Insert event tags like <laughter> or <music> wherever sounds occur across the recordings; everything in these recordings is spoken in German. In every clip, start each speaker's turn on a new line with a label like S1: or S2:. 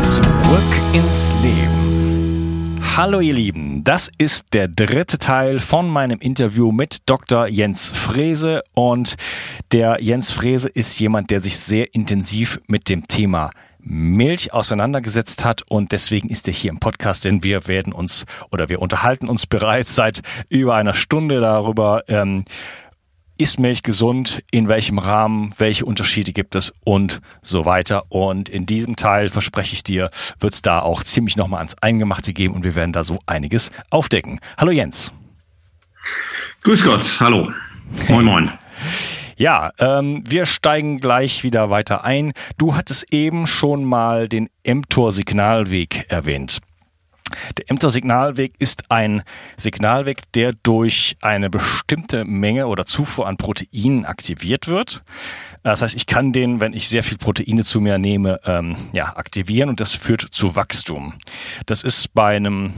S1: Zurück ins Leben. Hallo ihr Lieben, das ist der dritte Teil von meinem Interview mit Dr. Jens Frese und der Jens Frese ist jemand, der sich sehr intensiv mit dem Thema Milch auseinandergesetzt hat und deswegen ist er hier im Podcast, denn wir werden uns oder wir unterhalten uns bereits seit über einer Stunde darüber, ähm, ist Milch gesund, in welchem Rahmen, welche Unterschiede gibt es und so weiter. Und in diesem Teil, verspreche ich dir, wird es da auch ziemlich nochmal ans Eingemachte geben und wir werden da so einiges aufdecken. Hallo Jens.
S2: Grüß Gott, hallo. Moin, moin. <laughs>
S1: Ja, ähm, wir steigen gleich wieder weiter ein. Du hattest eben schon mal den mTOR-Signalweg erwähnt. Der Ämter-Signalweg ist ein Signalweg, der durch eine bestimmte Menge oder Zufuhr an Proteinen aktiviert wird. Das heißt, ich kann den, wenn ich sehr viel Proteine zu mir nehme, ähm, ja, aktivieren und das führt zu Wachstum. Das ist bei einem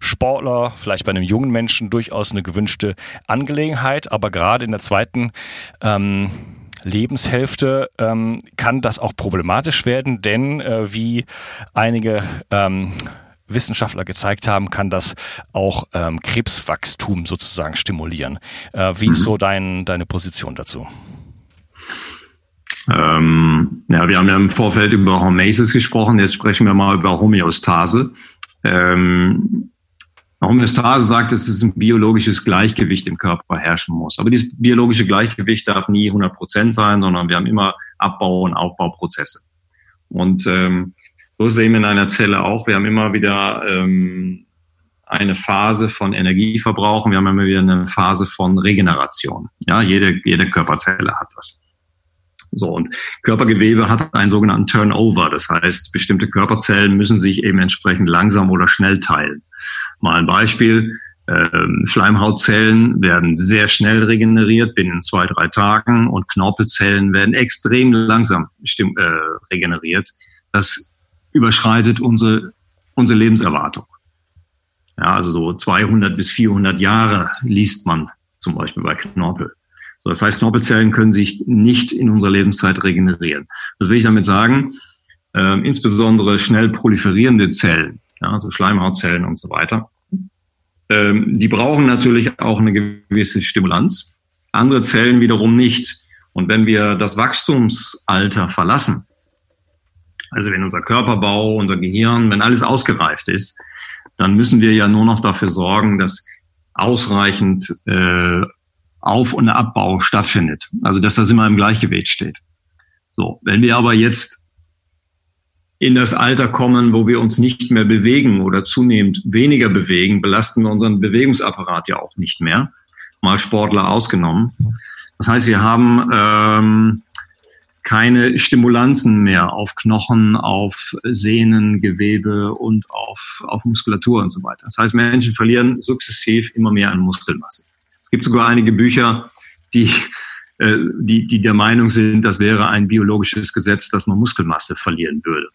S1: Sportler, vielleicht bei einem jungen Menschen durchaus eine gewünschte Angelegenheit, aber gerade in der zweiten ähm, Lebenshälfte ähm, kann das auch problematisch werden, denn äh, wie einige ähm, Wissenschaftler gezeigt haben, kann das auch ähm, Krebswachstum sozusagen stimulieren. Äh, wie ist mhm. so dein, deine Position dazu?
S2: Ähm, ja, wir haben ja im Vorfeld über Hormesis gesprochen, jetzt sprechen wir mal über Homöostase. Ähm, Homöostase sagt, dass es ein biologisches Gleichgewicht im Körper herrschen muss. Aber dieses biologische Gleichgewicht darf nie 100 Prozent sein, sondern wir haben immer Abbau- und Aufbauprozesse. Und ähm, so sehen wir in einer Zelle auch. Wir haben immer wieder ähm, eine Phase von Energieverbrauch und wir haben immer wieder eine Phase von Regeneration. Ja, jede, jede Körperzelle hat das. So, und Körpergewebe hat einen sogenannten Turnover. Das heißt, bestimmte Körperzellen müssen sich eben entsprechend langsam oder schnell teilen. Mal ein Beispiel. Ähm, Schleimhautzellen werden sehr schnell regeneriert, binnen zwei, drei Tagen, und Knorpelzellen werden extrem langsam äh, regeneriert. Das überschreitet unsere, unsere Lebenserwartung. Ja, also so 200 bis 400 Jahre liest man zum Beispiel bei Knorpel. So, das heißt, Knorpelzellen können sich nicht in unserer Lebenszeit regenerieren. Was will ich damit sagen? Ähm, insbesondere schnell proliferierende Zellen, ja, also Schleimhautzellen und so weiter, ähm, die brauchen natürlich auch eine gewisse Stimulanz. Andere Zellen wiederum nicht. Und wenn wir das Wachstumsalter verlassen, also wenn unser Körperbau, unser Gehirn, wenn alles ausgereift ist, dann müssen wir ja nur noch dafür sorgen, dass ausreichend äh, Auf- und Abbau stattfindet. Also dass das immer im Gleichgewicht steht. So, wenn wir aber jetzt in das Alter kommen, wo wir uns nicht mehr bewegen oder zunehmend weniger bewegen, belasten wir unseren Bewegungsapparat ja auch nicht mehr. Mal Sportler ausgenommen. Das heißt, wir haben ähm, keine Stimulanzen mehr auf Knochen, auf Sehnen, Gewebe und auf, auf Muskulatur und so weiter. Das heißt, Menschen verlieren sukzessiv immer mehr an Muskelmasse. Es gibt sogar einige Bücher, die, äh, die, die der Meinung sind, das wäre ein biologisches Gesetz, dass man Muskelmasse verlieren würde.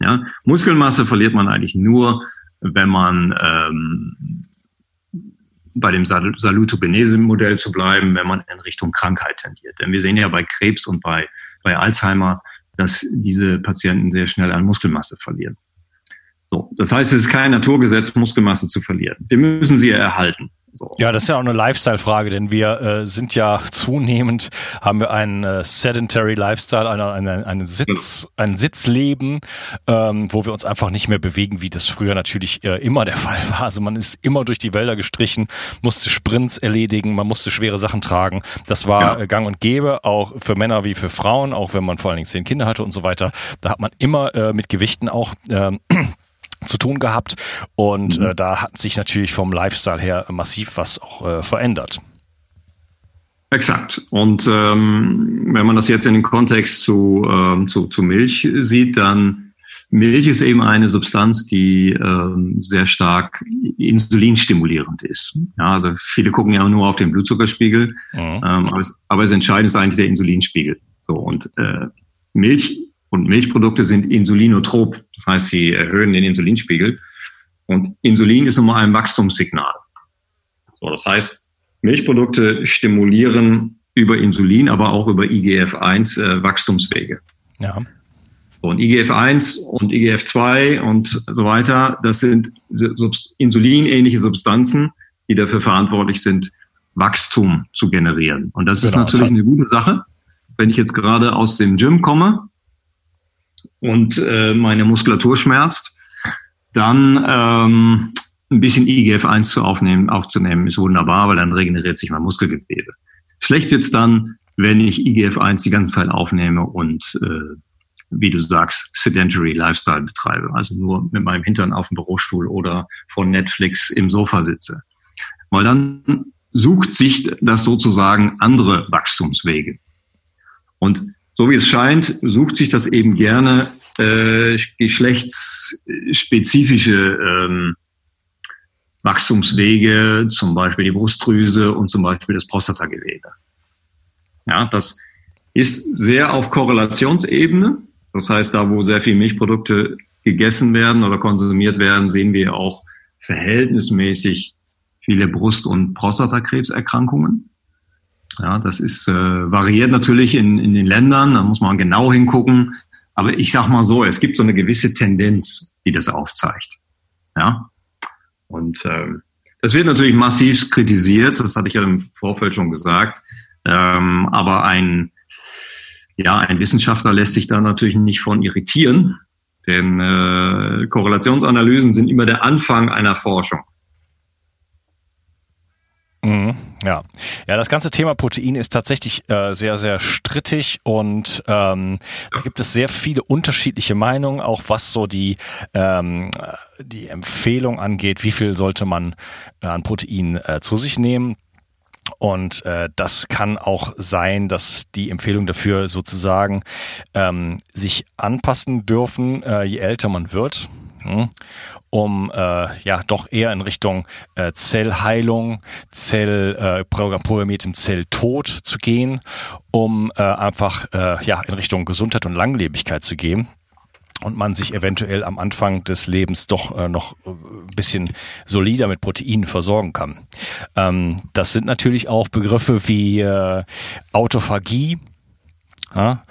S2: Ja? Muskelmasse verliert man eigentlich nur, wenn man ähm, bei dem Salutogenese-Modell zu bleiben, wenn man in Richtung Krankheit tendiert. Denn wir sehen ja bei Krebs und bei bei Alzheimer, dass diese Patienten sehr schnell an Muskelmasse verlieren. So, das heißt, es ist kein Naturgesetz, Muskelmasse zu verlieren. Wir müssen sie erhalten.
S1: So. Ja, das ist ja auch eine Lifestyle-Frage, denn wir äh, sind ja <laughs> zunehmend, haben wir einen äh, sedentary Lifestyle, eine, eine, eine Sitz, ein Sitzleben, ähm, wo wir uns einfach nicht mehr bewegen, wie das früher natürlich äh, immer der <laughs> Fall war. Also man ist immer durch die Wälder gestrichen, musste Sprints erledigen, man musste schwere Sachen tragen. Das war ja. äh, gang und gäbe, auch für Männer wie für Frauen, auch wenn man vor allen Dingen zehn Kinder hatte und so weiter. Da hat man immer äh, mit Gewichten auch äh, <clears throat> zu tun gehabt und mhm. äh, da hat sich natürlich vom Lifestyle her massiv was auch äh, verändert.
S2: Exakt. Und ähm, wenn man das jetzt in den Kontext zu, ähm, zu, zu Milch sieht, dann Milch ist eben eine Substanz, die ähm, sehr stark insulinstimulierend ist. Ja, also viele gucken ja nur auf den Blutzuckerspiegel, mhm. ähm, aber, es, aber das Entscheidende ist eigentlich der Insulinspiegel. So und äh, Milch und Milchprodukte sind insulinotrop, das heißt, sie erhöhen den Insulinspiegel. Und Insulin ist nun mal ein Wachstumssignal. So, das heißt, Milchprodukte stimulieren über Insulin, aber auch über IGF-1 äh, Wachstumswege. Ja. Und IGF-1 und IGF-2 und so weiter, das sind insulinähnliche Substanzen, die dafür verantwortlich sind, Wachstum zu generieren. Und das genau, ist natürlich das eine gute Sache. Wenn ich jetzt gerade aus dem Gym komme und äh, meine Muskulatur schmerzt, dann ähm, ein bisschen IGF-1 zu aufnehmen, aufzunehmen, ist wunderbar, weil dann regeneriert sich mein Muskelgewebe. Schlecht wird's dann, wenn ich IGF-1 die ganze Zeit aufnehme und äh, wie du sagst, sedentary Lifestyle betreibe, also nur mit meinem Hintern auf dem Bürostuhl oder vor Netflix im Sofa sitze. Weil dann sucht sich das sozusagen andere Wachstumswege. Und so wie es scheint, sucht sich das eben gerne äh, geschlechtsspezifische ähm, Wachstumswege, zum Beispiel die Brustdrüse und zum Beispiel das Prostatagewebe. Ja, das ist sehr auf Korrelationsebene. Das heißt, da wo sehr viel Milchprodukte gegessen werden oder konsumiert werden, sehen wir auch verhältnismäßig viele Brust- und Prostatakrebserkrankungen. Ja, das ist äh, variiert natürlich in, in den Ländern, da muss man genau hingucken. Aber ich sag mal so, es gibt so eine gewisse Tendenz, die das aufzeigt. Ja. Und ähm, das wird natürlich massiv kritisiert, das hatte ich ja im Vorfeld schon gesagt. Ähm, aber ein ja, ein Wissenschaftler lässt sich da natürlich nicht von irritieren, denn äh, Korrelationsanalysen sind immer der Anfang einer Forschung.
S1: Mhm, ja. ja, das ganze Thema Protein ist tatsächlich äh, sehr, sehr strittig und ähm, da gibt es sehr viele unterschiedliche Meinungen, auch was so die, ähm, die Empfehlung angeht, wie viel sollte man äh, an Protein äh, zu sich nehmen. Und äh, das kann auch sein, dass die Empfehlung dafür sozusagen ähm, sich anpassen dürfen, äh, je älter man wird. Hm? um äh, ja doch eher in Richtung äh, Zellheilung, Zell äh, programmiertem Zelltod zu gehen, um äh, einfach äh, ja in Richtung Gesundheit und Langlebigkeit zu gehen und man sich eventuell am Anfang des Lebens doch äh, noch ein äh, bisschen solider mit Proteinen versorgen kann. Ähm, das sind natürlich auch Begriffe wie äh, Autophagie. Ja?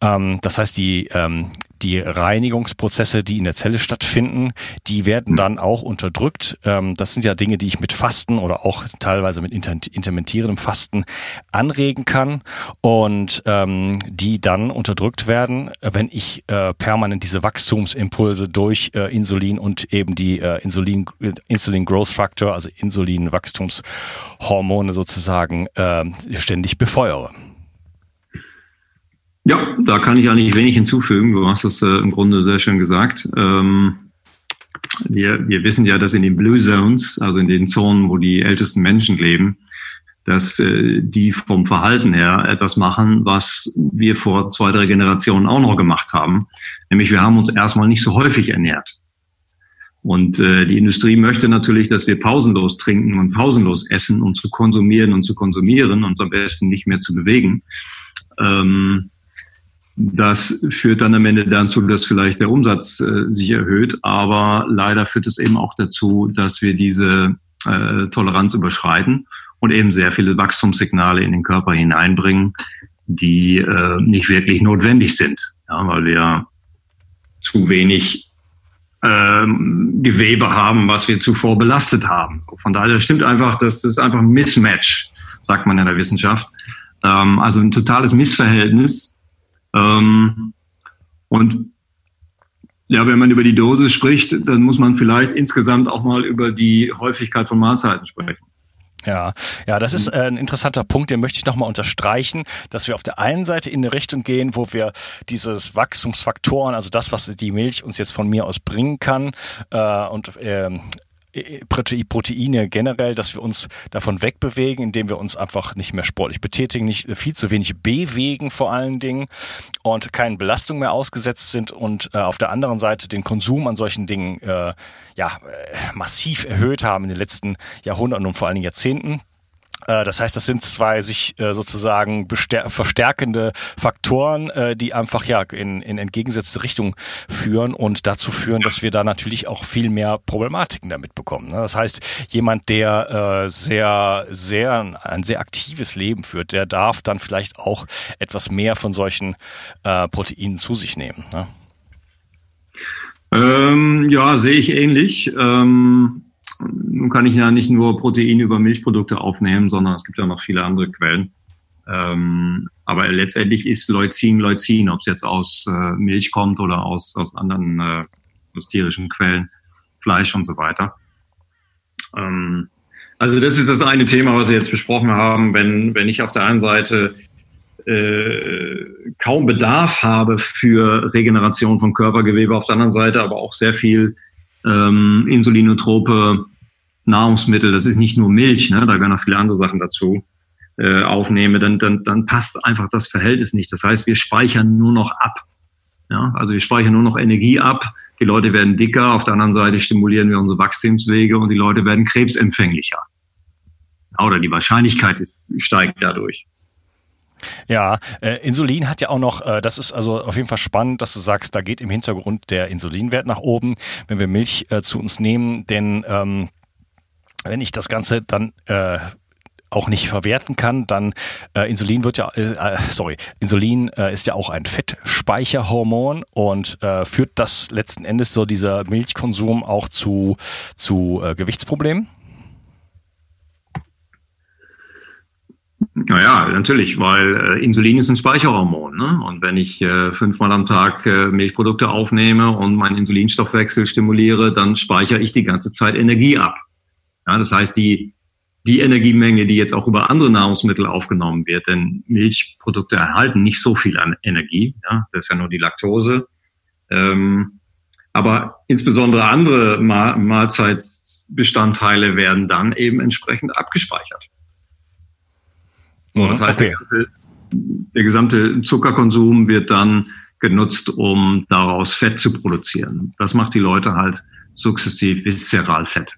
S1: Ähm, das heißt, die ähm, die Reinigungsprozesse, die in der Zelle stattfinden, die werden hm. dann auch unterdrückt. Ähm, das sind ja Dinge, die ich mit Fasten oder auch teilweise mit intermittierendem Fasten anregen kann und ähm, die dann unterdrückt werden, wenn ich äh, permanent diese Wachstumsimpulse durch äh, Insulin und eben die äh, Insulin, Insulin Growth Factor, also Insulin-Wachstumshormone sozusagen äh, ständig befeuere.
S2: Ja, da kann ich eigentlich wenig hinzufügen. Du hast es äh, im Grunde sehr schön gesagt. Ähm, wir, wir wissen ja, dass in den Blue Zones, also in den Zonen, wo die ältesten Menschen leben, dass äh, die vom Verhalten her etwas machen, was wir vor zwei, drei Generationen auch noch gemacht haben. Nämlich wir haben uns erstmal nicht so häufig ernährt. Und äh, die Industrie möchte natürlich, dass wir pausenlos trinken und pausenlos essen, um zu konsumieren und zu konsumieren, uns am besten nicht mehr zu bewegen. Ähm, das führt dann am Ende dazu, dass vielleicht der Umsatz äh, sich erhöht, aber leider führt es eben auch dazu, dass wir diese äh, Toleranz überschreiten und eben sehr viele Wachstumssignale in den Körper hineinbringen, die äh, nicht wirklich notwendig sind, ja, weil wir zu wenig ähm, Gewebe haben, was wir zuvor belastet haben. Von daher stimmt einfach, dass das einfach ein Mismatch, sagt man in der Wissenschaft. Ähm, also ein totales Missverhältnis ähm, und ja, wenn man über die Dosis spricht, dann muss man vielleicht insgesamt auch mal über die Häufigkeit von Mahlzeiten sprechen.
S1: Ja, ja, das ist äh, ein interessanter Punkt, den möchte ich nochmal unterstreichen, dass wir auf der einen Seite in eine Richtung gehen, wo wir dieses Wachstumsfaktoren, also das, was die Milch uns jetzt von mir aus bringen kann, äh, und äh, Proteine generell, dass wir uns davon wegbewegen, indem wir uns einfach nicht mehr sportlich betätigen, nicht äh, viel zu wenig bewegen vor allen Dingen und keinen Belastung mehr ausgesetzt sind und äh, auf der anderen Seite den Konsum an solchen Dingen äh, ja äh, massiv erhöht haben in den letzten Jahrhunderten und vor allen Dingen Jahrzehnten. Äh, das heißt, das sind zwei sich äh, sozusagen verstärkende Faktoren, äh, die einfach ja in, in entgegengesetzte Richtung führen und dazu führen, dass wir da natürlich auch viel mehr Problematiken damit bekommen. Ne? Das heißt, jemand, der sehr, sehr ein sehr aktives Leben führt, der darf dann vielleicht auch etwas mehr von solchen Proteinen zu sich nehmen. Ne?
S2: Ähm, ja, sehe ich ähnlich. Ähm nun kann ich ja nicht nur Protein über Milchprodukte aufnehmen, sondern es gibt ja noch viele andere Quellen. Ähm, aber letztendlich ist Leucin Leucin, ob es jetzt aus äh, Milch kommt oder aus, aus anderen äh, aus tierischen Quellen, Fleisch und so weiter. Ähm, also das ist das eine Thema, was wir jetzt besprochen haben. Wenn, wenn ich auf der einen Seite äh, kaum Bedarf habe für Regeneration von Körpergewebe, auf der anderen Seite aber auch sehr viel ähm, insulinotrope Nahrungsmittel, das ist nicht nur Milch, ne, da gehören noch viele andere Sachen dazu, äh, aufnehme, dann, dann, dann passt einfach das Verhältnis nicht. Das heißt, wir speichern nur noch ab. Ja, also wir speichern nur noch Energie ab. Die Leute werden dicker. Auf der anderen Seite stimulieren wir unsere Wachstumswege und die Leute werden krebsempfänglicher. Oder die Wahrscheinlichkeit steigt dadurch.
S1: Ja, äh, Insulin hat ja auch noch, äh, das ist also auf jeden Fall spannend, dass du sagst, da geht im Hintergrund der Insulinwert nach oben, wenn wir Milch äh, zu uns nehmen, denn ähm, wenn ich das Ganze dann äh, auch nicht verwerten kann, dann äh, Insulin wird ja, äh, äh, sorry, Insulin äh, ist ja auch ein Fettspeicherhormon und äh, führt das letzten Endes so dieser Milchkonsum auch zu, zu äh, Gewichtsproblemen?
S2: Naja, natürlich, weil äh, Insulin ist ein Speicherhormon. Ne? Und wenn ich äh, fünfmal am Tag äh, Milchprodukte aufnehme und meinen Insulinstoffwechsel stimuliere, dann speichere ich die ganze Zeit Energie ab. Ja, das heißt, die, die Energiemenge, die jetzt auch über andere Nahrungsmittel aufgenommen wird, denn Milchprodukte erhalten nicht so viel an Energie. Ja? Das ist ja nur die Laktose. Ähm, aber insbesondere andere Mahlzeitbestandteile werden dann eben entsprechend abgespeichert. Mhm, das heißt, okay. der, ganze, der gesamte Zuckerkonsum wird dann genutzt, um daraus Fett zu produzieren. Das macht die Leute halt sukzessiv viszeral Fett.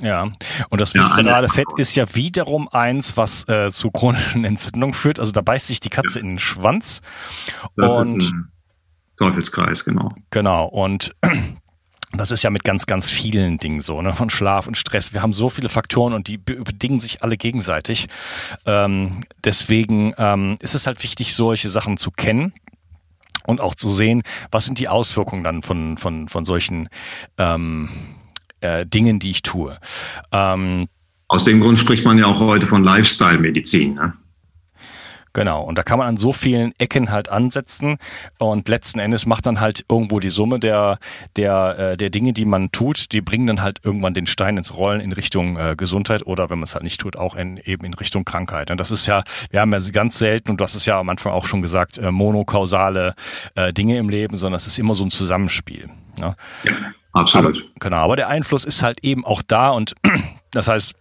S1: Ja, und das viszerale ja, Fett ist ja wiederum eins, was äh, zu chronischen <laughs> Entzündungen führt. Also da beißt sich die Katze ja. in den Schwanz.
S2: Das und, ist ein Teufelskreis, genau.
S1: Genau, und <clears throat> das ist ja mit ganz, ganz vielen Dingen so, ne? Von Schlaf und Stress. Wir haben so viele Faktoren und die bedingen sich alle gegenseitig. Ähm, deswegen ähm, ist es halt wichtig, solche Sachen zu kennen und auch zu sehen, was sind die Auswirkungen dann von, von, von solchen ähm, äh, Dingen, die ich tue.
S2: Ähm, Aus dem Grund spricht man ja auch heute von Lifestyle-Medizin. Ne?
S1: Genau, und da kann man an so vielen Ecken halt ansetzen und letzten Endes macht dann halt irgendwo die Summe der, der, äh, der Dinge, die man tut, die bringen dann halt irgendwann den Stein ins Rollen in Richtung äh, Gesundheit oder wenn man es halt nicht tut, auch in, eben in Richtung Krankheit. Und das ist ja, wir haben ja ganz selten, und du hast es ja am Anfang auch schon gesagt, äh, monokausale äh, Dinge im Leben, sondern es ist immer so ein Zusammenspiel. Ne? Ja, absolut. Aber, genau, aber der Einfluss ist halt eben auch da und <clears throat> das heißt,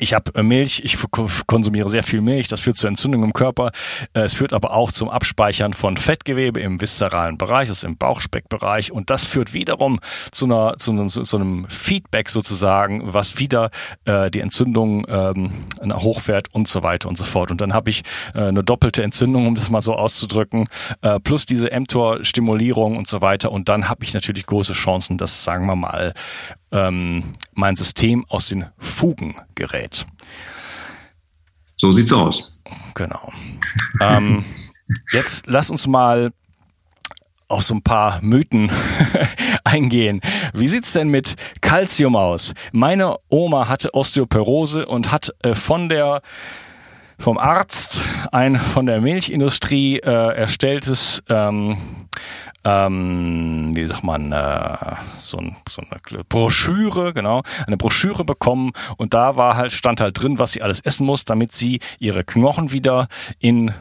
S1: ich habe äh, Milch, ich konsumiere sehr viel Milch, das führt zu Entzündungen im Körper. Äh, es führt aber auch zum Abspeichern von Fettgewebe im viszeralen Bereich, also im Bauchspeckbereich. Und das führt wiederum zu, einer, zu, einem, zu einem Feedback sozusagen, was wieder äh, die Entzündung ähm, hochfährt und so weiter und so fort. Und dann habe ich äh, eine doppelte Entzündung, um das mal so auszudrücken, äh, plus diese mTOR-Stimulierung und so weiter. Und dann habe ich natürlich große Chancen, dass, sagen wir mal, ähm, mein System aus den Fugen gerät.
S2: So sieht's aus.
S1: Genau. ähm, <laughs> jetzt lass uns mal auf so ein paar Mythen <laughs> eingehen. Wie sieht's denn mit Calcium aus? Meine Oma hatte Osteoporose und hat äh, von der vom Arzt ein von der Milchindustrie äh, erstelltes ähm, ähm, wie sagt man, äh, so, ein, so eine Broschüre, genau, eine Broschüre bekommen und da war halt, stand halt drin, was sie alles essen muss, damit sie ihre Knochen wieder in,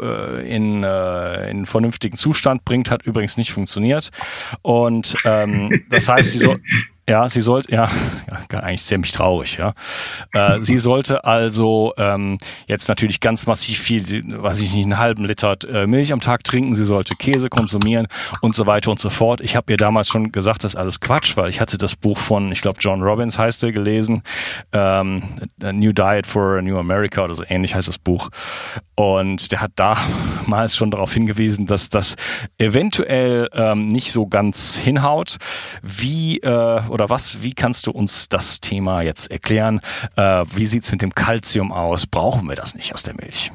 S1: äh, in, äh, in vernünftigen Zustand bringt, hat übrigens nicht funktioniert. Und ähm, das heißt, sie so <laughs> Ja, sie sollte, ja, <laughs> ja, eigentlich ziemlich traurig, ja. Äh, <laughs> sie sollte also ähm, jetzt natürlich ganz massiv viel, weiß ich nicht, einen halben Liter äh, Milch am Tag trinken, sie sollte Käse konsumieren und so weiter und so fort. Ich habe ihr damals schon gesagt, das ist alles Quatsch, weil ich hatte das Buch von, ich glaube, John Robbins heißt er, gelesen, ähm, A New Diet for a New America oder so ähnlich heißt das Buch. Und der hat damals schon darauf hingewiesen, dass das eventuell ähm, nicht so ganz hinhaut, wie äh, oder was, wie kannst du uns das Thema jetzt erklären? Äh, wie sieht's mit dem Kalzium aus? Brauchen wir das nicht aus der Milch?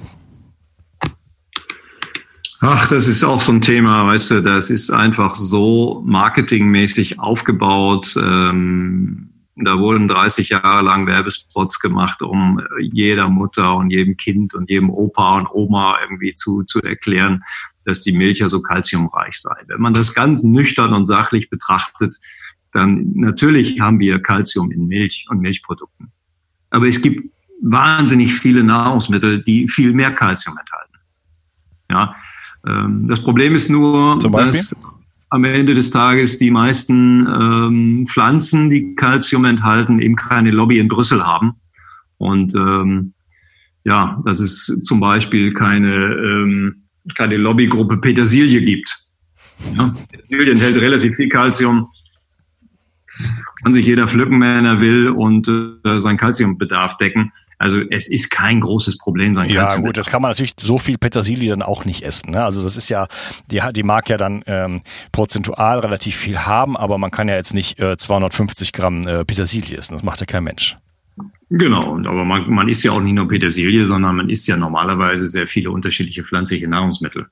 S2: Ach, das ist auch so ein Thema, weißt du, das ist einfach so marketingmäßig aufgebaut. Ähm, da wurden 30 Jahre lang Werbespots gemacht, um jeder Mutter und jedem Kind und jedem Opa und Oma irgendwie zu, zu erklären, dass die Milch ja so kalziumreich sei. Wenn man das ganz nüchtern und sachlich betrachtet, dann natürlich haben wir Kalzium in Milch und Milchprodukten. Aber es gibt wahnsinnig viele Nahrungsmittel, die viel mehr Kalzium enthalten. Ja, ähm, das Problem ist nur, dass am Ende des Tages die meisten ähm, Pflanzen, die Kalzium enthalten, eben keine Lobby in Brüssel haben. Und ähm, ja, dass es zum Beispiel keine, ähm, keine Lobbygruppe Petersilie gibt. Ja, Petersilie enthält relativ viel Kalzium kann sich jeder pflücken, wenn er will und äh, seinen Kalziumbedarf decken. Also es ist kein großes Problem.
S1: Sein ja gut, das kann man natürlich so viel Petersilie dann auch nicht essen. Ne? Also das ist ja, die, die mag ja dann ähm, prozentual relativ viel haben, aber man kann ja jetzt nicht äh, 250 Gramm äh, Petersilie essen. Das macht ja kein Mensch.
S2: Genau, aber man, man isst ja auch nicht nur Petersilie, sondern man isst ja normalerweise sehr viele unterschiedliche pflanzliche Nahrungsmittel.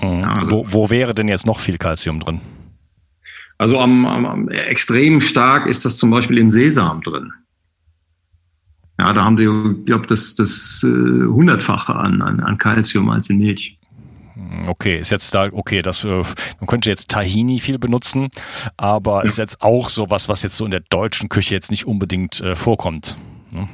S1: Mhm. Ja, also wo, wo wäre denn jetzt noch viel Kalzium drin?
S2: Also am, am, extrem stark ist das zum Beispiel in Sesam drin. Ja, da haben die, ich glaube, das, das äh, hundertfache an, an, an Calcium als in Milch.
S1: Okay, ist jetzt da, okay, das, äh, man könnte jetzt Tahini viel benutzen, aber ja. ist jetzt auch sowas, was jetzt so in der deutschen Küche jetzt nicht unbedingt äh, vorkommt. Ne?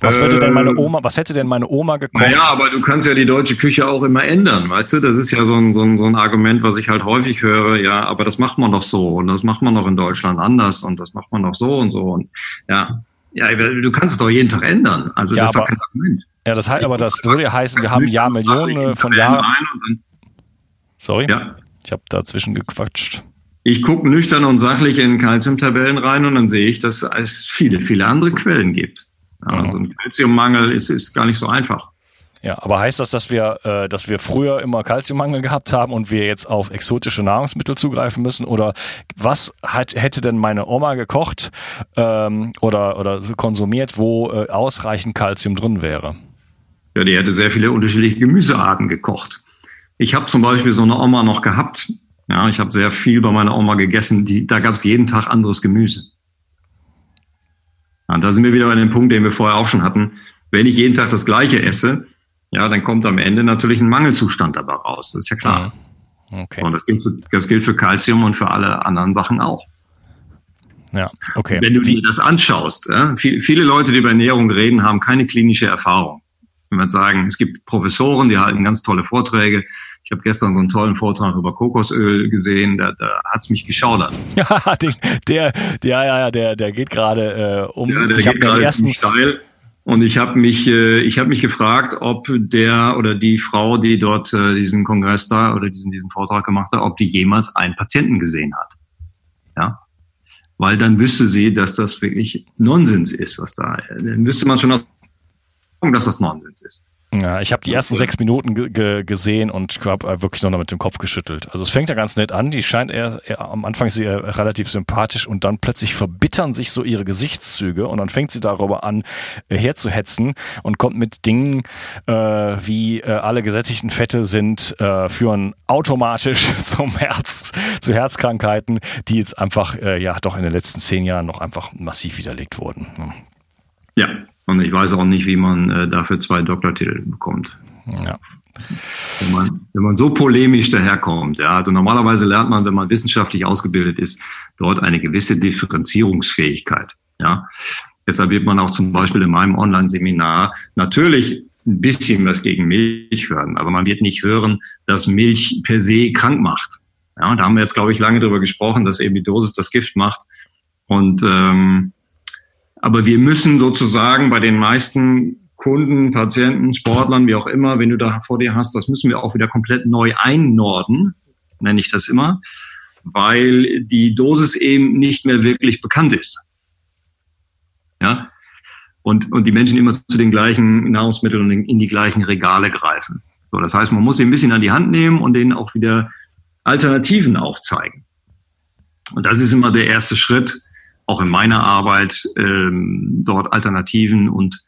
S1: Was würde denn meine ähm, Oma, was hätte denn meine Oma gekocht?
S2: Naja, aber du kannst ja die deutsche Küche auch immer ändern, weißt du? Das ist ja so ein, so ein, so ein Argument, was ich halt häufig höre. Ja, aber das macht man doch so und das macht man doch in Deutschland anders und das macht man doch so und so und ja. Ja, du kannst es doch jeden Tag ändern. Also
S1: ja,
S2: das
S1: aber, ist doch kein Argument. Ja, das heißt, aber das würde ja heißen, wir haben ja Millionen von Jahren. Sorry? Ja. Ich habe dazwischen gequatscht.
S2: Ich gucke nüchtern und sachlich in Calciumtabellen rein und dann sehe ich, dass es viele, viele andere Quellen gibt. Also ein Kalziummangel ist, ist gar nicht so einfach.
S1: Ja, aber heißt das, dass wir, äh, dass wir früher immer Kalziummangel gehabt haben und wir jetzt auf exotische Nahrungsmittel zugreifen müssen? Oder was hat, hätte denn meine Oma gekocht ähm, oder, oder konsumiert, wo äh, ausreichend Kalzium drin wäre?
S2: Ja, die hätte sehr viele unterschiedliche Gemüsearten gekocht. Ich habe zum Beispiel so eine Oma noch gehabt. Ja, ich habe sehr viel bei meiner Oma gegessen. Die, da gab es jeden Tag anderes Gemüse. Und da sind wir wieder bei dem Punkt, den wir vorher auch schon hatten. Wenn ich jeden Tag das Gleiche esse, ja, dann kommt am Ende natürlich ein Mangelzustand dabei raus. Das ist ja klar. Okay. Und das gilt, für, das gilt für Calcium und für alle anderen Sachen auch.
S1: Ja, okay.
S2: Wenn du dir das anschaust, ja, viele Leute, die über Ernährung reden, haben keine klinische Erfahrung. Wenn wir sagen, es gibt Professoren, die halten ganz tolle Vorträge, ich habe gestern so einen tollen Vortrag über Kokosöl gesehen, da, da hat's mich geschaudert. <laughs>
S1: Ja, der, der, ja, ja, der, der geht gerade äh, um.
S2: Ja, der ich geht gerade ziemlich steil. Und ich habe mich, äh, ich habe mich gefragt, ob der oder die Frau, die dort äh, diesen Kongress da oder diesen diesen Vortrag gemacht hat, ob die jemals einen Patienten gesehen hat. Ja, weil dann wüsste sie, dass das wirklich Nonsens ist, was da. Dann wüsste man schon, dass das Nonsens ist.
S1: Ja, ich habe die ersten sechs Minuten gesehen und habe wirklich nur noch mit dem Kopf geschüttelt. Also es fängt ja ganz nett an. Die scheint eher, eher am Anfang ist sie relativ sympathisch und dann plötzlich verbittern sich so ihre Gesichtszüge und dann fängt sie darüber an äh, herzuhetzen und kommt mit Dingen äh, wie äh, alle gesättigten Fette sind äh, führen automatisch <laughs> zum Herz zu Herzkrankheiten, die jetzt einfach äh, ja doch in den letzten zehn Jahren noch einfach massiv widerlegt wurden.
S2: Ja, und ich weiß auch nicht, wie man äh, dafür zwei Doktortitel bekommt. Ja. Wenn man, wenn man so polemisch daherkommt, ja, also normalerweise lernt man, wenn man wissenschaftlich ausgebildet ist, dort eine gewisse Differenzierungsfähigkeit, ja. Deshalb wird man auch zum Beispiel in meinem Online-Seminar natürlich ein bisschen was gegen Milch hören, aber man wird nicht hören, dass Milch per se krank macht. Ja, da haben wir jetzt, glaube ich, lange darüber gesprochen, dass eben die Dosis das Gift macht. Und ähm, aber wir müssen sozusagen bei den meisten Kunden, Patienten, Sportlern, wie auch immer, wenn du da vor dir hast, das müssen wir auch wieder komplett neu einnorden, nenne ich das immer, weil die Dosis eben nicht mehr wirklich bekannt ist. Ja, und, und die Menschen immer zu den gleichen Nahrungsmitteln und in die gleichen Regale greifen. So, das heißt, man muss sie ein bisschen an die Hand nehmen und denen auch wieder Alternativen aufzeigen. Und das ist immer der erste Schritt, auch in meiner Arbeit, ähm, dort Alternativen und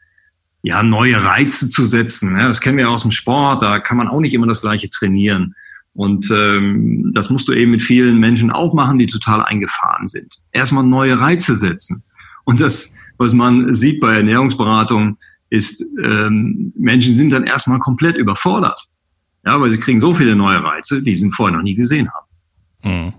S2: ja, neue Reize zu setzen. Ja, das kennen wir aus dem Sport, da kann man auch nicht immer das Gleiche trainieren. Und ähm, das musst du eben mit vielen Menschen auch machen, die total eingefahren sind. Erstmal neue Reize setzen. Und das, was man sieht bei Ernährungsberatung, ist, ähm, Menschen sind dann erstmal komplett überfordert. Ja, weil sie kriegen so viele neue Reize, die sie vorher noch nie gesehen haben. Mhm.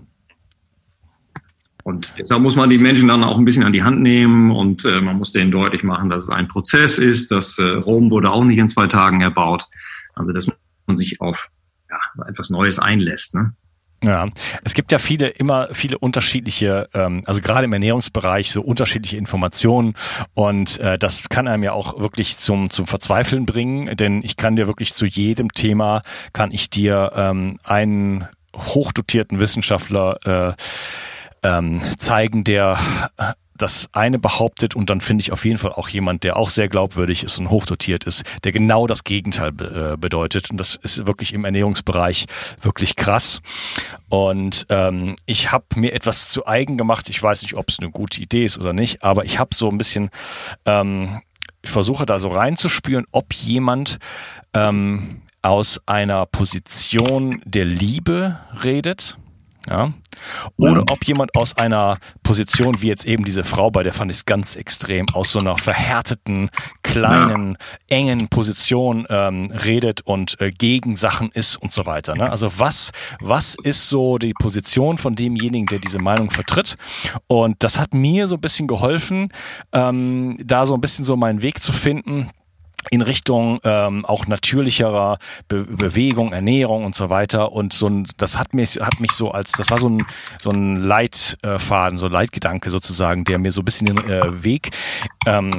S2: Und deshalb muss man die Menschen dann auch ein bisschen an die Hand nehmen und äh, man muss denen deutlich machen, dass es ein Prozess ist, dass äh, Rom wurde auch nicht in zwei Tagen erbaut. Also dass man sich auf ja, etwas Neues einlässt. Ne?
S1: Ja, es gibt ja viele, immer viele unterschiedliche, ähm, also gerade im Ernährungsbereich so unterschiedliche Informationen und äh, das kann einem ja auch wirklich zum zum Verzweifeln bringen, denn ich kann dir wirklich zu jedem Thema kann ich dir ähm, einen hochdotierten Wissenschaftler äh, ähm, zeigen, der das eine behauptet und dann finde ich auf jeden Fall auch jemand, der auch sehr glaubwürdig ist und hochdotiert ist, der genau das Gegenteil be äh, bedeutet. Und das ist wirklich im Ernährungsbereich wirklich krass. Und ähm, ich habe mir etwas zu eigen gemacht. Ich weiß nicht, ob es eine gute Idee ist oder nicht, aber ich habe so ein bisschen, ähm, ich versuche da so reinzuspüren, ob jemand ähm, aus einer Position der Liebe redet ja. Oder ja. ob jemand aus einer Position, wie jetzt eben diese Frau, bei der fand ich es ganz extrem, aus so einer verhärteten, kleinen, ja. engen Position ähm, redet und äh, gegen Sachen ist und so weiter. Ne? Also was, was ist so die Position von demjenigen, der diese Meinung vertritt? Und das hat mir so ein bisschen geholfen, ähm, da so ein bisschen so meinen Weg zu finden in Richtung ähm, auch natürlicherer Be Bewegung, Ernährung und so weiter. Und so ein, das hat mich, hat mich so als, das war so ein, so ein Leitfaden, so ein Leitgedanke sozusagen, der mir so ein bisschen den äh, Weg ähm,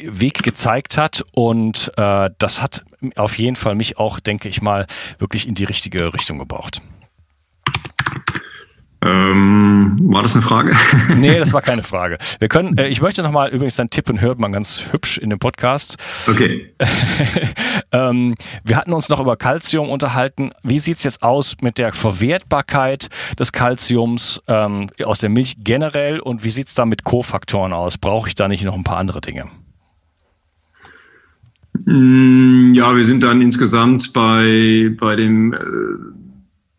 S1: Weg gezeigt hat und äh, das hat auf jeden Fall mich auch, denke ich mal, wirklich in die richtige Richtung gebraucht.
S2: Ähm, war das eine Frage? <laughs>
S1: nee, das war <laughs> keine Frage. Wir können, äh, ich möchte nochmal übrigens deinen Tipp und hört man ganz hübsch in dem Podcast.
S2: Okay. <laughs>
S1: ähm, wir hatten uns noch über Calcium unterhalten. Wie sieht's jetzt aus mit der Verwertbarkeit des Calciums ähm, aus der Milch generell und wie sieht's da mit Kofaktoren aus? Brauche ich da nicht noch ein paar andere Dinge?
S2: Mm, ja, wir sind dann insgesamt bei, bei dem äh,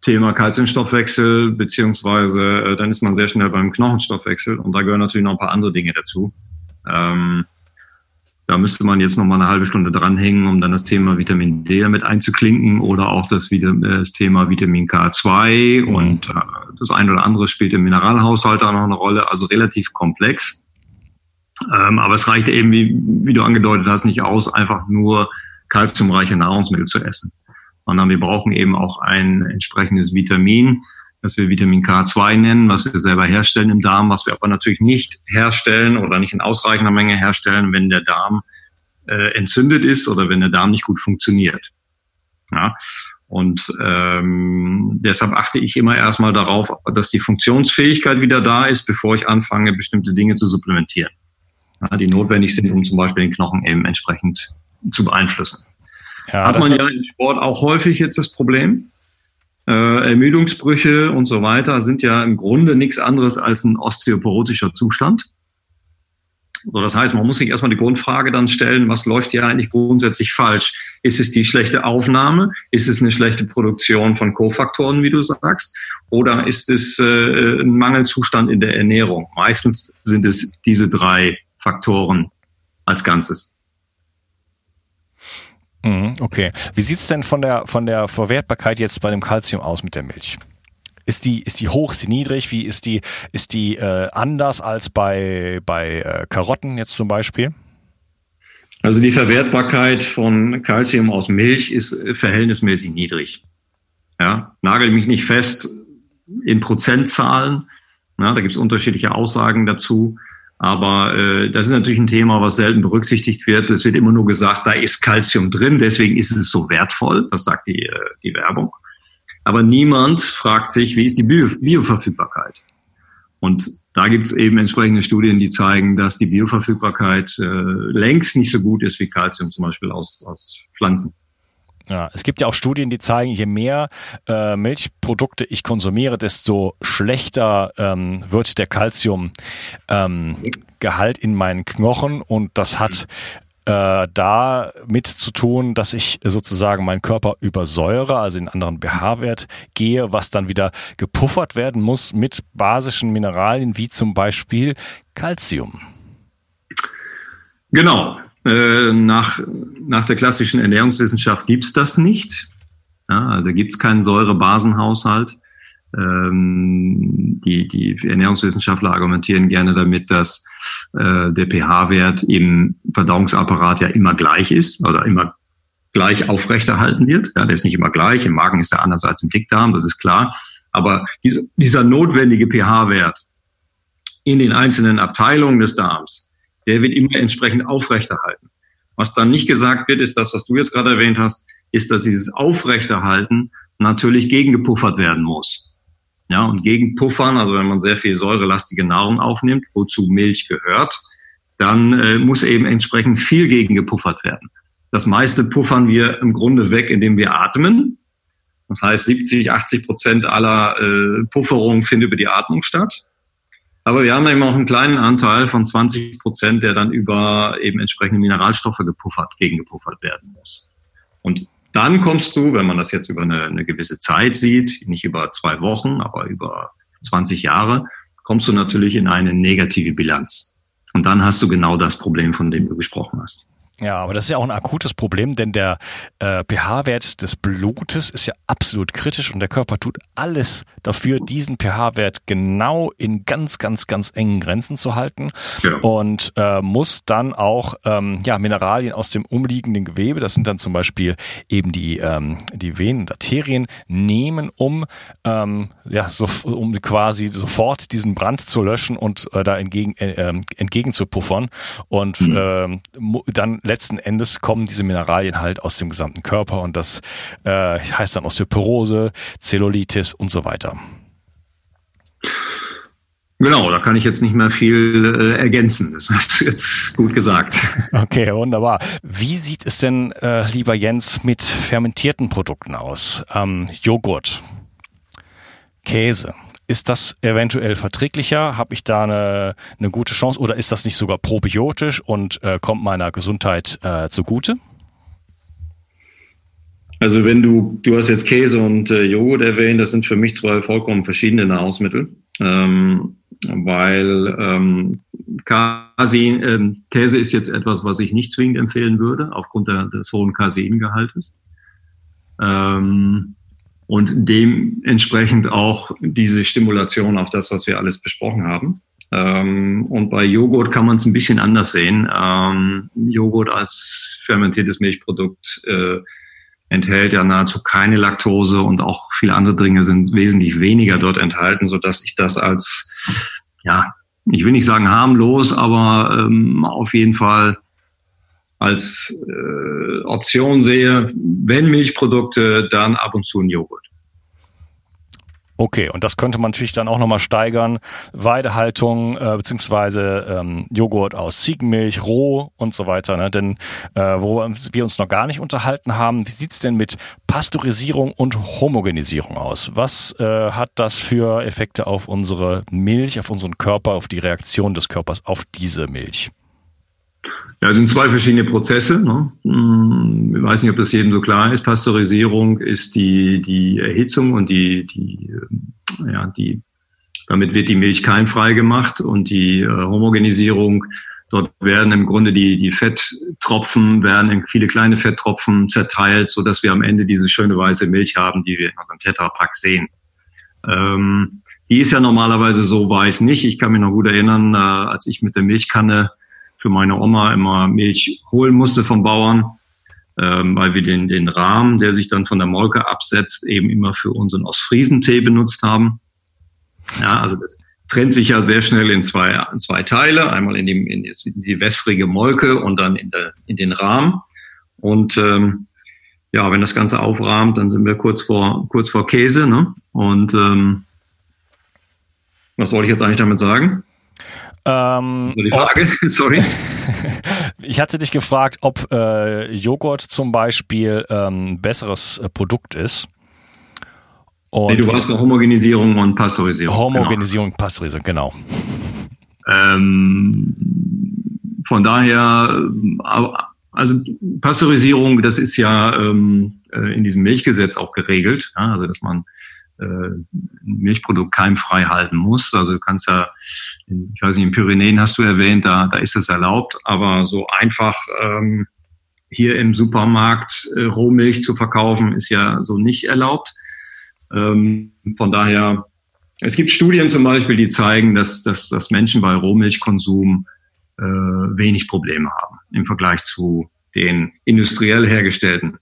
S2: Thema Kalziumstoffwechsel, beziehungsweise äh, dann ist man sehr schnell beim Knochenstoffwechsel und da gehören natürlich noch ein paar andere Dinge dazu. Ähm, da müsste man jetzt noch mal eine halbe Stunde dranhängen, um dann das Thema Vitamin D damit einzuklinken oder auch das, äh, das Thema Vitamin K2 mhm. und äh, das eine oder andere spielt im Mineralhaushalt auch noch eine Rolle, also relativ komplex. Ähm, aber es reicht eben, wie, wie du angedeutet hast, nicht aus, einfach nur kalziumreiche Nahrungsmittel zu essen sondern wir brauchen eben auch ein entsprechendes Vitamin, das wir Vitamin K2 nennen, was wir selber herstellen im Darm, was wir aber natürlich nicht herstellen oder nicht in ausreichender Menge herstellen, wenn der Darm äh, entzündet ist oder wenn der Darm nicht gut funktioniert. Ja? Und ähm, deshalb achte ich immer erstmal darauf, dass die Funktionsfähigkeit wieder da ist, bevor ich anfange, bestimmte Dinge zu supplementieren, ja, die notwendig sind, um zum Beispiel den Knochen eben entsprechend zu beeinflussen. Ja, Hat man ja im Sport auch häufig jetzt das Problem. Äh, Ermüdungsbrüche und so weiter sind ja im Grunde nichts anderes als ein osteoporotischer Zustand. So, das heißt, man muss sich erstmal die Grundfrage dann stellen, was läuft hier eigentlich grundsätzlich falsch? Ist es die schlechte Aufnahme? Ist es eine schlechte Produktion von Kofaktoren, wie du sagst? Oder ist es äh, ein Mangelzustand in der Ernährung? Meistens sind es diese drei Faktoren als Ganzes.
S1: Mhm, okay. Wie sieht's denn von der, von der Verwertbarkeit jetzt bei dem Kalzium aus mit der Milch? Ist die, ist die hoch, ist die niedrig? Wie ist die, ist die äh, anders als bei, bei äh, Karotten jetzt zum Beispiel?
S2: Also die Verwertbarkeit von Kalzium aus Milch ist äh, verhältnismäßig niedrig. Ja, nagel mich nicht fest, in Prozentzahlen. Ja, da gibt es unterschiedliche Aussagen dazu. Aber äh, das ist natürlich ein Thema, was selten berücksichtigt wird. Es wird immer nur gesagt, da ist Calcium drin, deswegen ist es so wertvoll. Das sagt die, äh, die Werbung. Aber niemand fragt sich, wie ist die Bio Bioverfügbarkeit? Und da gibt es eben entsprechende Studien, die zeigen, dass die Bioverfügbarkeit äh, längst nicht so gut ist wie Calcium zum Beispiel aus, aus Pflanzen.
S1: Ja, es gibt ja auch Studien, die zeigen, je mehr äh, Milchprodukte ich konsumiere, desto schlechter ähm, wird der Calciumgehalt ähm, in meinen Knochen und das hat äh, damit zu tun, dass ich sozusagen meinen Körper übersäure, also in einen anderen pH-Wert gehe, was dann wieder gepuffert werden muss mit basischen Mineralien wie zum Beispiel Calcium.
S2: Genau, äh, nach, nach der klassischen Ernährungswissenschaft gibt's das nicht. Ja, also gibt es keinen Säurebasenhaushalt. Ähm, die, die Ernährungswissenschaftler argumentieren gerne damit, dass äh, der pH-Wert im Verdauungsapparat ja immer gleich ist oder immer gleich aufrechterhalten wird. Ja, der ist nicht immer gleich. Im Magen ist er anders als im Dickdarm, das ist klar. Aber diese, dieser notwendige pH-Wert in den einzelnen Abteilungen des Darms, der wird immer entsprechend aufrechterhalten. Was dann nicht gesagt wird, ist das, was du jetzt gerade erwähnt hast, ist, dass dieses Aufrechterhalten natürlich gegengepuffert werden muss. Ja, und gegen Puffern, also wenn man sehr viel säurelastige Nahrung aufnimmt, wozu Milch gehört, dann äh, muss eben entsprechend viel gegengepuffert werden. Das meiste puffern wir im Grunde weg, indem wir atmen. Das heißt, 70, 80 Prozent aller äh, Pufferung findet über die Atmung statt. Aber wir haben eben auch einen kleinen Anteil von 20 Prozent, der dann über eben entsprechende Mineralstoffe gepuffert, gegengepuffert werden muss. Und dann kommst du, wenn man das jetzt über eine, eine gewisse Zeit sieht, nicht über zwei Wochen, aber über 20 Jahre, kommst du natürlich in eine negative Bilanz. Und dann hast du genau das Problem, von dem du gesprochen hast.
S1: Ja, aber das ist ja auch ein akutes Problem, denn der äh, pH-Wert des Blutes ist ja absolut kritisch und der Körper tut alles dafür, diesen pH-Wert genau in ganz, ganz, ganz engen Grenzen zu halten ja. und äh, muss dann auch ähm, ja, Mineralien aus dem umliegenden Gewebe, das sind dann zum Beispiel eben die, ähm, die Venen und Arterien, nehmen, um, ähm, ja, so, um quasi sofort diesen Brand zu löschen und äh, da entgegen, äh, ähm, entgegen zu puffern und mhm. äh, dann letzten Endes kommen diese Mineralien halt aus dem gesamten Körper und das äh, heißt dann Osteoporose, Zellulitis und so weiter.
S2: Genau, da kann ich jetzt nicht mehr viel äh, ergänzen. Das <laughs> hast du jetzt gut gesagt.
S1: Okay, wunderbar. Wie sieht es denn, äh, lieber Jens, mit fermentierten Produkten aus? Ähm, Joghurt, Käse. Ist das eventuell verträglicher? Habe ich da eine, eine gute Chance oder ist das nicht sogar probiotisch und äh, kommt meiner Gesundheit äh, zugute?
S2: Also wenn du, du hast jetzt Käse und äh, Joghurt erwähnt, das sind für mich zwei vollkommen verschiedene Nahrungsmittel, ähm, weil ähm, Casein, ähm, Käse ist jetzt etwas, was ich nicht zwingend empfehlen würde, aufgrund der, des hohen Caseingehaltes. Ähm, und dementsprechend auch diese Stimulation auf das, was wir alles besprochen haben. Ähm, und bei Joghurt kann man es ein bisschen anders sehen. Ähm, Joghurt als fermentiertes Milchprodukt äh, enthält ja nahezu keine Laktose und auch viele andere Dinge sind wesentlich weniger dort enthalten, so dass ich das als, ja, ich will nicht sagen harmlos, aber ähm, auf jeden Fall als äh, Option sehe, wenn Milchprodukte, dann ab und zu ein Joghurt.
S1: Okay, und das könnte man natürlich dann auch nochmal steigern. Weidehaltung äh, beziehungsweise ähm, Joghurt aus Ziegenmilch, roh und so weiter. Ne? Denn äh, wo wir uns noch gar nicht unterhalten haben, wie sieht's denn mit Pasteurisierung und Homogenisierung aus? Was äh, hat das für Effekte auf unsere Milch, auf unseren Körper, auf die Reaktion des Körpers auf diese Milch?
S2: Ja, es sind zwei verschiedene Prozesse. Ne? Hm, ich weiß nicht, ob das jedem so klar ist. Pasteurisierung ist die, die Erhitzung und die, die, äh, ja, die, damit wird die Milch keimfrei gemacht und die äh, Homogenisierung, dort werden im Grunde die, die Fetttropfen, werden in viele kleine Fetttropfen zerteilt, so dass wir am Ende diese schöne weiße Milch haben, die wir in unserem Tetrapack sehen. Ähm, die ist ja normalerweise so weiß nicht. Ich kann mich noch gut erinnern, äh, als ich mit der Milchkanne für meine Oma immer Milch holen musste vom Bauern, ähm, weil wir den, den Rahmen, der sich dann von der Molke absetzt, eben immer für unseren Ostfriesentee benutzt haben. Ja, also das trennt sich ja sehr schnell in zwei, in zwei Teile. Einmal in die, in die wässrige Molke und dann in, der, in den Rahmen. Und ähm, ja, wenn das Ganze aufrahmt, dann sind wir kurz vor, kurz vor Käse. Ne? Und ähm, was wollte ich jetzt eigentlich damit sagen?
S1: Ähm, die Frage, ob, <laughs> sorry. <laughs> ich hatte dich gefragt, ob äh, Joghurt zum Beispiel ähm, ein besseres äh, Produkt ist.
S2: Und nee, du warst bei Homogenisierung und Pasteurisierung.
S1: Genau. Homogenisierung, genau. Pasteurisierung, genau.
S2: Ähm, von daher, also Pasteurisierung, das ist ja ähm, äh, in diesem Milchgesetz auch geregelt, ja, also dass man ein Milchprodukt keimfrei halten muss. Also du kannst ja, in, ich weiß nicht, in Pyrenäen hast du erwähnt, da, da ist es erlaubt, aber so einfach ähm, hier im Supermarkt äh, Rohmilch zu verkaufen, ist ja so nicht erlaubt. Ähm, von daher, es gibt Studien zum Beispiel, die zeigen, dass, dass, dass Menschen bei Rohmilchkonsum äh, wenig Probleme haben im Vergleich zu den industriell hergestellten.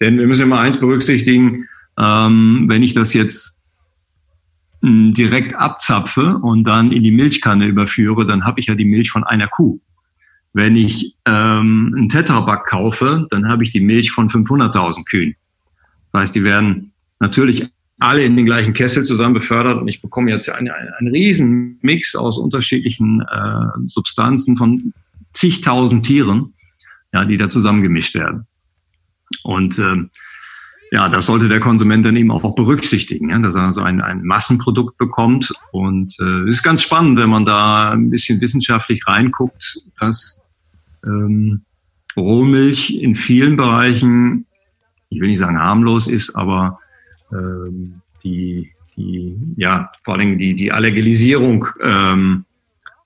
S2: Denn wir müssen immer eins berücksichtigen, ähm, wenn ich das jetzt hm, direkt abzapfe und dann in die Milchkanne überführe, dann habe ich ja die Milch von einer Kuh. Wenn ich ähm, einen Tetrapack kaufe, dann habe ich die Milch von 500.000 Kühen. Das heißt, die werden natürlich alle in den gleichen Kessel zusammen befördert und ich bekomme jetzt einen, einen, einen riesen Mix aus unterschiedlichen äh, Substanzen von zigtausend Tieren, ja, die da zusammengemischt werden. Und äh, ja, das sollte der Konsument dann eben auch berücksichtigen, ja, dass er also ein, ein Massenprodukt bekommt. Und es äh, ist ganz spannend, wenn man da ein bisschen wissenschaftlich reinguckt, dass ähm, Rohmilch in vielen Bereichen, ich will nicht sagen harmlos ist, aber ähm, die, die, ja, vor allem die, die Allergelisierung ähm,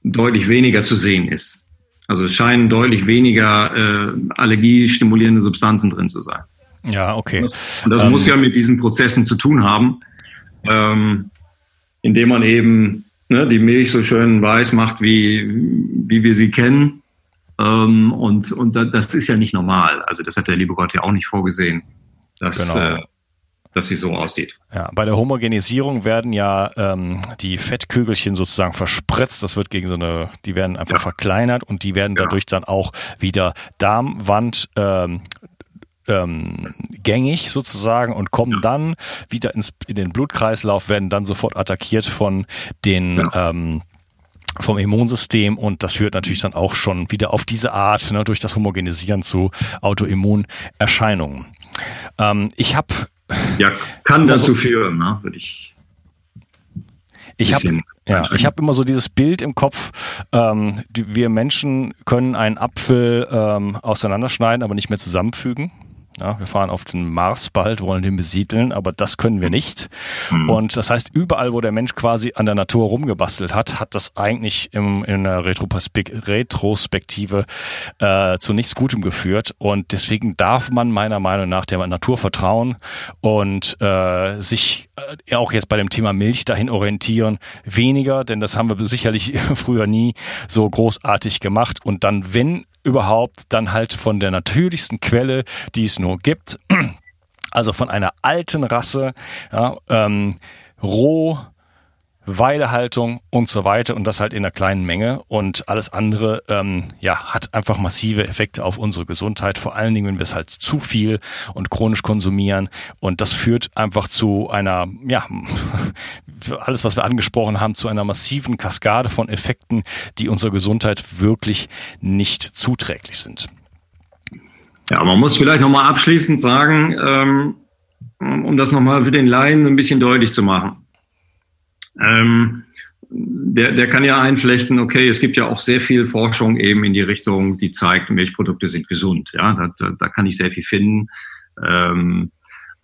S2: deutlich weniger zu sehen ist. Also es scheinen deutlich weniger äh, allergiestimulierende Substanzen drin zu sein.
S1: Ja, okay.
S2: Und das ähm, muss ja mit diesen Prozessen zu tun haben, ähm, indem man eben ne, die Milch so schön weiß macht, wie, wie wir sie kennen. Ähm, und und das ist ja nicht normal. Also das hat der liebe Gott ja auch nicht vorgesehen, dass, genau. äh, dass sie so aussieht.
S1: Ja, bei der Homogenisierung werden ja ähm, die Fettkügelchen sozusagen verspritzt. Das wird gegen so eine, die werden einfach ja. verkleinert und die werden dadurch dann auch wieder Darmwand ähm, ähm, gängig sozusagen und kommen dann wieder ins, in den Blutkreislauf, werden dann sofort attackiert von den ähm, vom Immunsystem und das führt natürlich dann auch schon wieder auf diese Art ne, durch das Homogenisieren zu Autoimmunerscheinungen. Ähm, ich habe
S2: ja, kann dazu so, führen, ne? würde ich.
S1: Ich habe ja, ich habe immer so dieses Bild im Kopf, ähm, die, wir Menschen können einen Apfel ähm, auseinanderschneiden, aber nicht mehr zusammenfügen. Ja, wir fahren auf den Mars bald, wollen den besiedeln, aber das können wir nicht. Mhm. Und das heißt, überall, wo der Mensch quasi an der Natur rumgebastelt hat, hat das eigentlich im, in der Retrospektive äh, zu nichts Gutem geführt. Und deswegen darf man meiner Meinung nach der Natur vertrauen und äh, sich äh, auch jetzt bei dem Thema Milch dahin orientieren. Weniger, denn das haben wir sicherlich <laughs> früher nie so großartig gemacht. Und dann, wenn überhaupt dann halt von der natürlichsten Quelle, die es nur gibt, <clears throat> also von einer alten Rasse, ja, ähm, roh, Weidehaltung und so weiter und das halt in einer kleinen Menge. Und alles andere ähm, ja hat einfach massive Effekte auf unsere Gesundheit, vor allen Dingen wenn wir es halt zu viel und chronisch konsumieren. Und das führt einfach zu einer ja alles was wir angesprochen haben zu einer massiven Kaskade von Effekten, die unserer Gesundheit wirklich nicht zuträglich sind.
S2: Ja, man muss vielleicht nochmal abschließend sagen, ähm, um das nochmal für den Laien ein bisschen deutlich zu machen ähm, der, der kann ja einflechten, okay, es gibt ja auch sehr viel Forschung eben in die Richtung, die zeigt, Milchprodukte sind gesund. Ja, da, da, kann ich sehr viel finden. Ähm,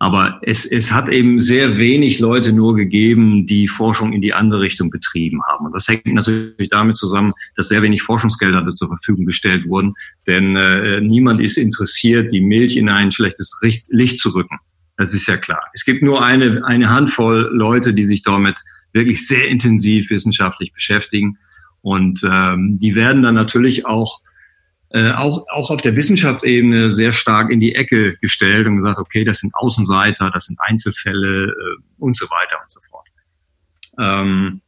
S2: aber es, es hat eben sehr wenig Leute nur gegeben, die Forschung in die andere Richtung betrieben haben. Und das hängt natürlich damit zusammen, dass sehr wenig Forschungsgelder zur Verfügung gestellt wurden. Denn äh, niemand ist interessiert, die Milch in ein schlechtes Licht zu rücken. Das ist ja klar. Es gibt nur eine, eine Handvoll Leute, die sich damit wirklich sehr intensiv wissenschaftlich beschäftigen. Und ähm, die werden dann natürlich auch, äh, auch, auch auf der Wissenschaftsebene sehr stark in die Ecke gestellt und gesagt, okay, das sind Außenseiter, das sind Einzelfälle äh, und so weiter und so fort. Ähm,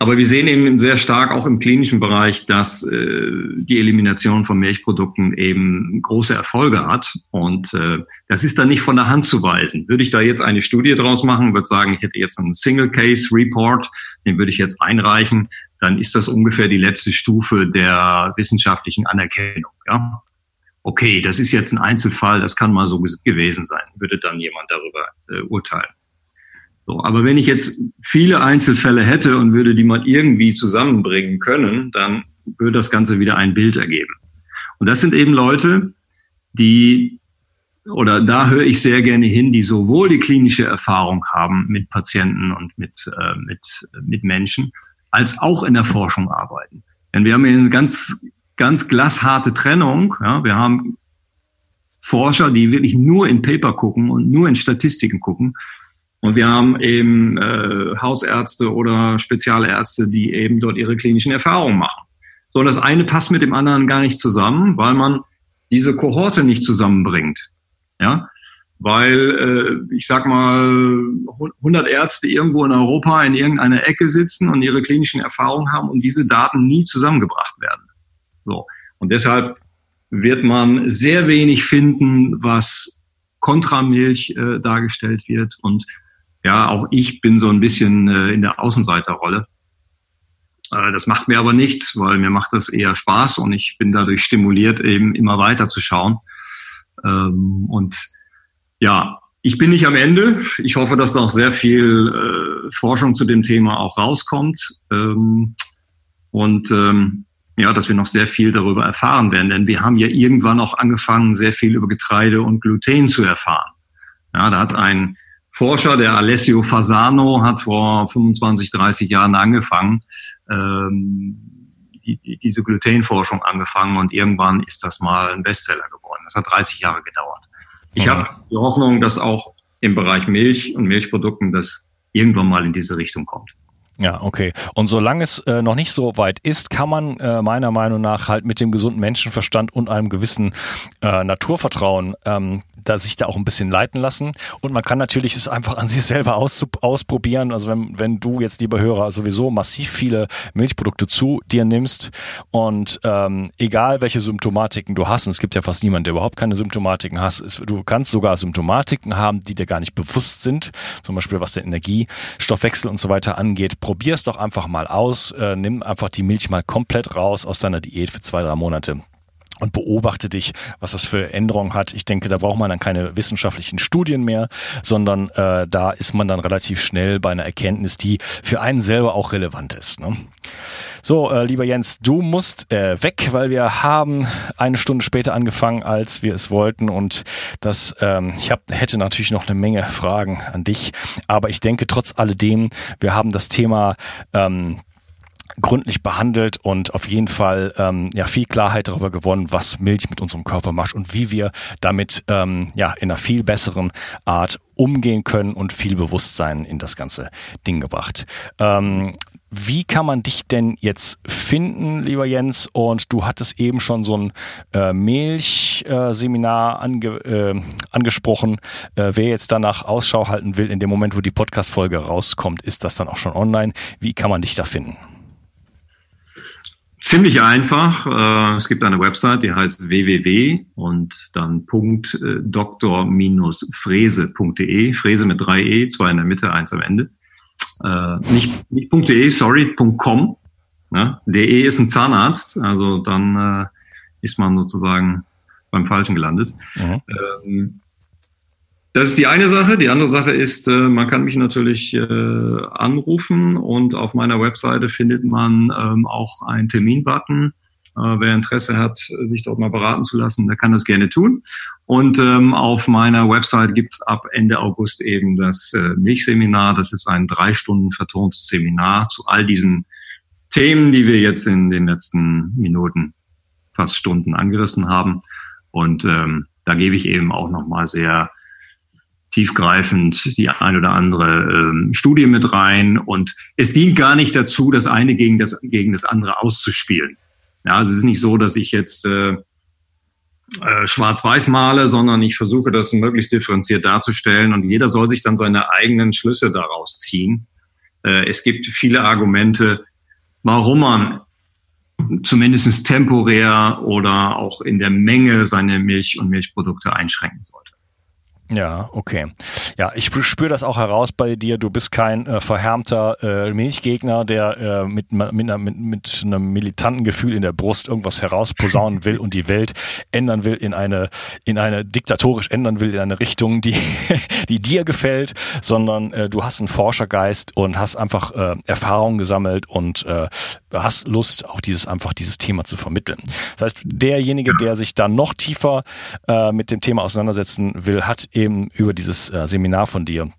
S2: aber wir sehen eben sehr stark auch im klinischen Bereich, dass äh, die Elimination von Milchprodukten eben große Erfolge hat. Und äh, das ist dann nicht von der Hand zu weisen. Würde ich da jetzt eine Studie draus machen, würde sagen, ich hätte jetzt einen Single Case Report, den würde ich jetzt einreichen, dann ist das ungefähr die letzte Stufe der wissenschaftlichen Anerkennung. Ja? Okay, das ist jetzt ein Einzelfall, das kann mal so gewesen sein, würde dann jemand darüber äh, urteilen. So, aber wenn ich jetzt viele Einzelfälle hätte und würde die mal irgendwie zusammenbringen können, dann würde das Ganze wieder ein Bild ergeben. Und das sind eben Leute, die, oder da höre ich sehr gerne hin, die sowohl die klinische Erfahrung haben mit Patienten und mit, äh, mit, mit Menschen, als auch in der Forschung arbeiten. Denn wir haben hier eine ganz, ganz glasharte Trennung. Ja, wir haben Forscher, die wirklich nur in Paper gucken und nur in Statistiken gucken. Und wir haben eben äh, Hausärzte oder Spezialärzte, die eben dort ihre klinischen Erfahrungen machen. So, und das eine passt mit dem anderen gar nicht zusammen, weil man diese Kohorte nicht zusammenbringt. Ja, weil äh, ich sag mal 100 Ärzte irgendwo in Europa in irgendeiner Ecke sitzen und ihre klinischen Erfahrungen haben und diese Daten nie zusammengebracht werden. So und deshalb wird man sehr wenig finden, was kontra Milch äh, dargestellt wird und ja, auch ich bin so ein bisschen äh, in der Außenseiterrolle. Äh, das macht mir aber nichts, weil mir macht das eher Spaß und ich bin dadurch stimuliert, eben immer weiter zu schauen. Ähm, und ja, ich bin nicht am Ende. Ich hoffe, dass da auch sehr viel äh, Forschung zu dem Thema auch rauskommt. Ähm, und ähm, ja, dass wir noch sehr viel darüber erfahren werden. Denn wir haben ja irgendwann auch angefangen, sehr viel über Getreide und Gluten zu erfahren. Ja, da hat ein Forscher, der Alessio Fasano, hat vor 25, 30 Jahren angefangen, ähm, die, diese Glutenforschung angefangen und irgendwann ist das mal ein Bestseller geworden. Das hat 30 Jahre gedauert. Ich mhm. habe die Hoffnung, dass auch im Bereich Milch und Milchprodukten das irgendwann mal in diese Richtung kommt.
S1: Ja, okay. Und solange es äh, noch nicht so weit ist, kann man äh, meiner Meinung nach halt mit dem gesunden Menschenverstand und einem gewissen äh, Naturvertrauen ähm, da sich da auch ein bisschen leiten lassen. Und man kann natürlich es einfach an sich selber aus, ausprobieren. Also wenn, wenn du jetzt, lieber Hörer, sowieso massiv viele Milchprodukte zu dir nimmst und ähm, egal welche Symptomatiken du hast, und es gibt ja fast niemanden, der überhaupt keine Symptomatiken hast, ist, du kannst sogar Symptomatiken haben, die dir gar nicht bewusst sind, zum Beispiel was den Energiestoffwechsel und so weiter angeht. Probier es doch einfach mal aus, äh, nimm einfach die Milch mal komplett raus aus deiner Diät für zwei, drei Monate und beobachte dich, was das für Änderungen hat. Ich denke, da braucht man dann keine wissenschaftlichen Studien mehr, sondern äh, da ist man dann relativ schnell bei einer Erkenntnis, die für einen selber auch relevant ist. Ne? So, äh, lieber Jens, du musst äh, weg, weil wir haben eine Stunde später angefangen, als wir es wollten und das, ähm, ich hab, hätte natürlich noch eine Menge Fragen an dich, aber ich denke trotz alledem, wir haben das Thema ähm, gründlich behandelt und auf jeden Fall ähm, ja viel Klarheit darüber gewonnen, was Milch mit unserem Körper macht und wie wir damit ähm, ja in einer viel besseren Art umgehen können und viel Bewusstsein in das ganze Ding gebracht. Ähm, wie kann man dich denn jetzt finden, lieber Jens? Und du hattest eben schon so ein äh, Milchseminar äh, ange, äh, angesprochen. Äh, wer jetzt danach Ausschau halten will, in dem Moment, wo die Podcast-Folge rauskommt, ist das dann auch schon online. Wie kann man dich da finden?
S2: Ziemlich einfach. Äh, es gibt eine Website, die heißt www und dann Punkt äh, doktor-frese.de. Frese mit drei E, zwei in der Mitte, eins am Ende. Äh, nicht, nicht .de, sorry, .com. Ja, DE ist ein Zahnarzt, also dann ist man sozusagen beim Falschen gelandet. Mhm. Ähm, das ist die eine Sache. Die andere Sache ist, äh, man kann mich natürlich äh, anrufen und auf meiner Webseite findet man ähm, auch einen Terminbutton. Äh, wer Interesse hat, sich dort mal beraten zu lassen, der kann das gerne tun. Und ähm, auf meiner Website gibt's ab Ende August eben das äh, Milchseminar. Das ist ein drei Stunden vertontes Seminar zu all diesen Themen, die wir jetzt in den letzten Minuten, fast Stunden angerissen haben. Und ähm, da gebe ich eben auch nochmal sehr tiefgreifend die ein oder andere ähm, Studie mit rein. Und es dient gar nicht dazu, das eine gegen das, gegen das andere auszuspielen. Ja, also es ist nicht so, dass ich jetzt äh, äh, schwarz-weiß male, sondern ich versuche das möglichst differenziert darzustellen und jeder soll sich dann seine eigenen Schlüsse daraus ziehen. Äh, es gibt viele Argumente, warum man zumindest temporär oder auch in der Menge seine Milch und Milchprodukte einschränken sollte.
S1: Ja, okay. Ja, ich spüre das auch heraus bei dir. Du bist kein äh, verhärmter äh, Milchgegner, der äh, mit, mit, einer, mit, mit einem militanten Gefühl in der Brust irgendwas herausposaunen <laughs> will und die Welt ändern will in eine, in eine diktatorisch ändern will in eine Richtung, die, <laughs> die dir gefällt, sondern äh, du hast einen Forschergeist und hast einfach äh, Erfahrungen gesammelt und äh, hast Lust, auch dieses einfach dieses Thema zu vermitteln. Das heißt, derjenige, der sich dann noch tiefer äh, mit dem Thema auseinandersetzen will, hat eben über dieses äh, Seminar von dir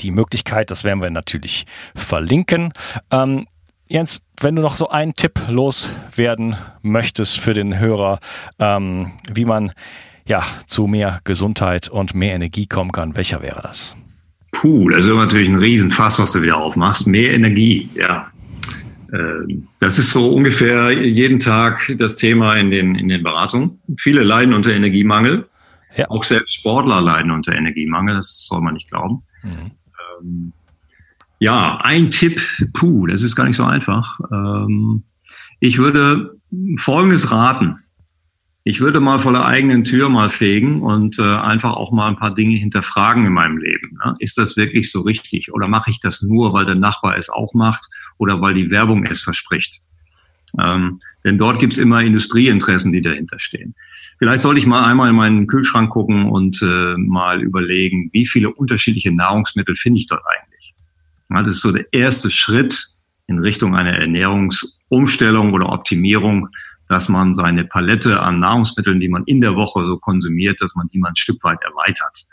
S1: die Möglichkeit, das werden wir natürlich verlinken. Ähm, Jens, wenn du noch so einen Tipp loswerden möchtest für den Hörer, ähm, wie man ja zu mehr Gesundheit und mehr Energie kommen kann, welcher wäre das?
S2: Puh, das ist natürlich ein Riesenfass, was du wieder aufmachst. Mehr Energie, ja. Ähm, das ist so ungefähr jeden Tag das Thema in den, in den Beratungen. Viele leiden unter Energiemangel. Ja. Auch selbst Sportler leiden unter Energiemangel, das soll man nicht glauben. Mhm. Ähm, ja, ein Tipp, puh, das ist gar nicht so einfach. Ähm, ich würde Folgendes raten. Ich würde mal vor der eigenen Tür mal fegen und äh, einfach auch mal ein paar Dinge hinterfragen in meinem Leben. Ne? Ist das wirklich so richtig? Oder mache ich das nur, weil der Nachbar es auch macht oder weil die Werbung es verspricht? Ähm, denn dort gibt's immer Industrieinteressen, die dahinter stehen. Vielleicht sollte ich mal einmal in meinen Kühlschrank gucken und äh, mal überlegen, wie viele unterschiedliche Nahrungsmittel finde ich dort eigentlich. Ja, das ist so der erste Schritt in Richtung einer Ernährungsumstellung oder Optimierung, dass man seine Palette an Nahrungsmitteln, die man in der Woche so konsumiert, dass man die mal ein Stück weit erweitert.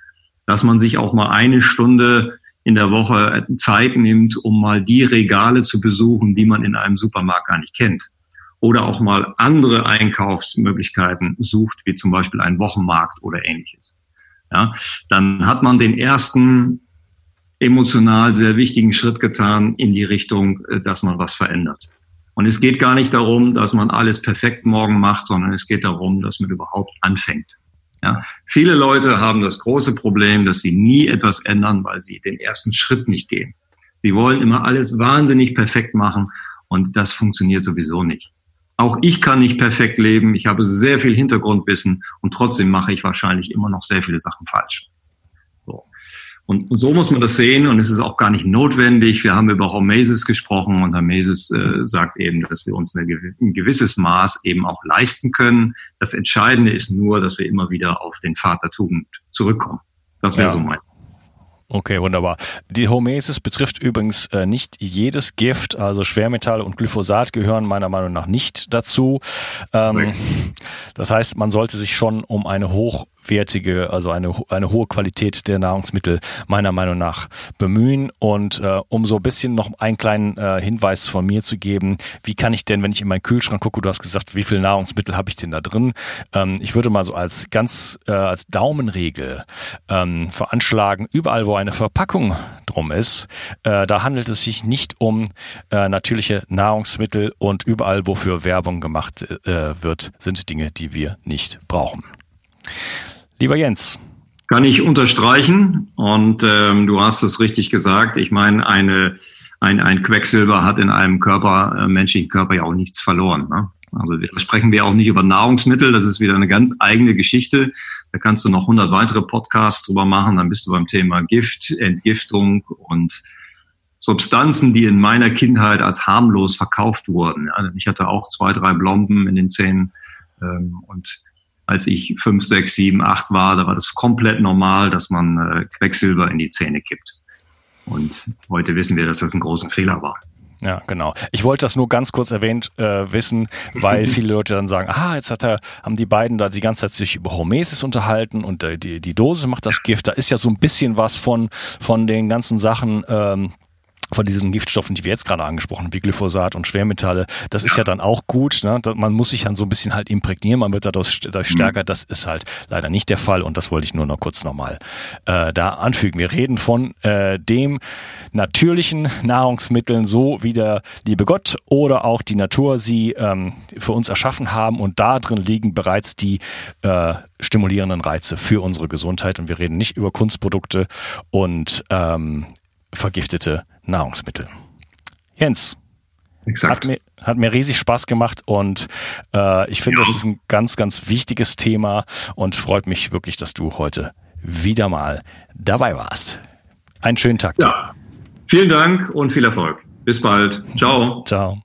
S2: Dass man sich auch mal eine Stunde in der Woche Zeit nimmt, um mal die Regale zu besuchen, die man in einem Supermarkt gar nicht kennt oder auch mal andere Einkaufsmöglichkeiten sucht, wie zum Beispiel einen Wochenmarkt oder ähnliches. Ja, dann hat man den ersten emotional sehr wichtigen Schritt getan in die Richtung, äh, dass man was verändert. Und es geht gar nicht darum, dass man alles perfekt morgen macht, sondern es geht darum, dass man überhaupt anfängt. Ja, viele Leute haben das große Problem, dass sie nie etwas ändern, weil sie den ersten Schritt nicht gehen. Sie wollen immer alles wahnsinnig perfekt machen und das funktioniert sowieso nicht. Auch ich kann nicht perfekt leben. Ich habe sehr viel Hintergrundwissen und trotzdem mache ich wahrscheinlich immer noch sehr viele Sachen falsch. Und, und so muss man das sehen und es ist auch gar nicht notwendig. Wir haben über Hormesis gesprochen und Hormesis äh, sagt eben, dass wir uns ein gewisses Maß eben auch leisten können. Das Entscheidende ist nur, dass wir immer wieder auf den Vater Tugend zurückkommen. Das wäre ja. so mein.
S1: Okay, wunderbar. Die Homesis betrifft übrigens äh, nicht jedes Gift, also Schwermetalle und Glyphosat gehören meiner Meinung nach nicht dazu. Ähm, das heißt, man sollte sich schon um eine hoch hochwertige, also eine, eine hohe Qualität der Nahrungsmittel meiner Meinung nach bemühen. Und äh, um so ein bisschen noch einen kleinen äh, Hinweis von mir zu geben, wie kann ich denn, wenn ich in meinen Kühlschrank gucke, du hast gesagt, wie viel Nahrungsmittel habe ich denn da drin? Ähm, ich würde mal so als ganz äh, als Daumenregel ähm, veranschlagen, überall wo eine Verpackung drum ist, äh, da handelt es sich nicht um äh, natürliche Nahrungsmittel und überall, wofür Werbung gemacht äh, wird, sind Dinge, die wir nicht brauchen. Lieber Jens.
S2: Kann ich unterstreichen und ähm, du hast es richtig gesagt. Ich meine, eine, ein, ein Quecksilber hat in einem Körper, äh, menschlichen Körper ja auch nichts verloren. Ne? Also da sprechen wir auch nicht über Nahrungsmittel, das ist wieder eine ganz eigene Geschichte. Da kannst du noch 100 weitere Podcasts drüber machen, dann bist du beim Thema Gift, Entgiftung und Substanzen, die in meiner Kindheit als harmlos verkauft wurden. Ja, ich hatte auch zwei, drei Blomben in den Zähnen ähm, und als ich fünf, sechs, sieben, acht war, da war das komplett normal, dass man äh, Quecksilber in die Zähne kippt. Und heute wissen wir, dass das ein großer Fehler war.
S1: Ja, genau. Ich wollte das nur ganz kurz erwähnt äh, wissen, weil <laughs> viele Leute dann sagen, ah, jetzt hat er, haben die beiden da die ganze Zeit sich über Homesis unterhalten und äh, die, die Dose macht das Gift. Da ist ja so ein bisschen was von, von den ganzen Sachen, ähm, von diesen Giftstoffen, die wir jetzt gerade angesprochen haben, wie Glyphosat und Schwermetalle, das ist ja dann auch gut. Ne? Man muss sich dann so ein bisschen halt imprägnieren, man wird dadurch, dadurch mhm. stärker. Das ist halt leider nicht der Fall und das wollte ich nur noch kurz nochmal äh, da anfügen. Wir reden von äh, dem natürlichen Nahrungsmitteln, so wie der liebe Gott oder auch die Natur sie ähm, für uns erschaffen haben und da drin liegen bereits die äh, stimulierenden Reize für unsere Gesundheit und wir reden nicht über Kunstprodukte und ähm, vergiftete Nahrungsmittel. Jens, Hat mir, hat mir riesig Spaß gemacht und äh, ich finde, ja. das ist ein ganz, ganz wichtiges Thema und freut mich wirklich, dass du heute wieder mal dabei warst. Einen schönen Tag.
S2: Ja. Vielen Dank und viel Erfolg. Bis bald. Ciao.
S1: Ciao.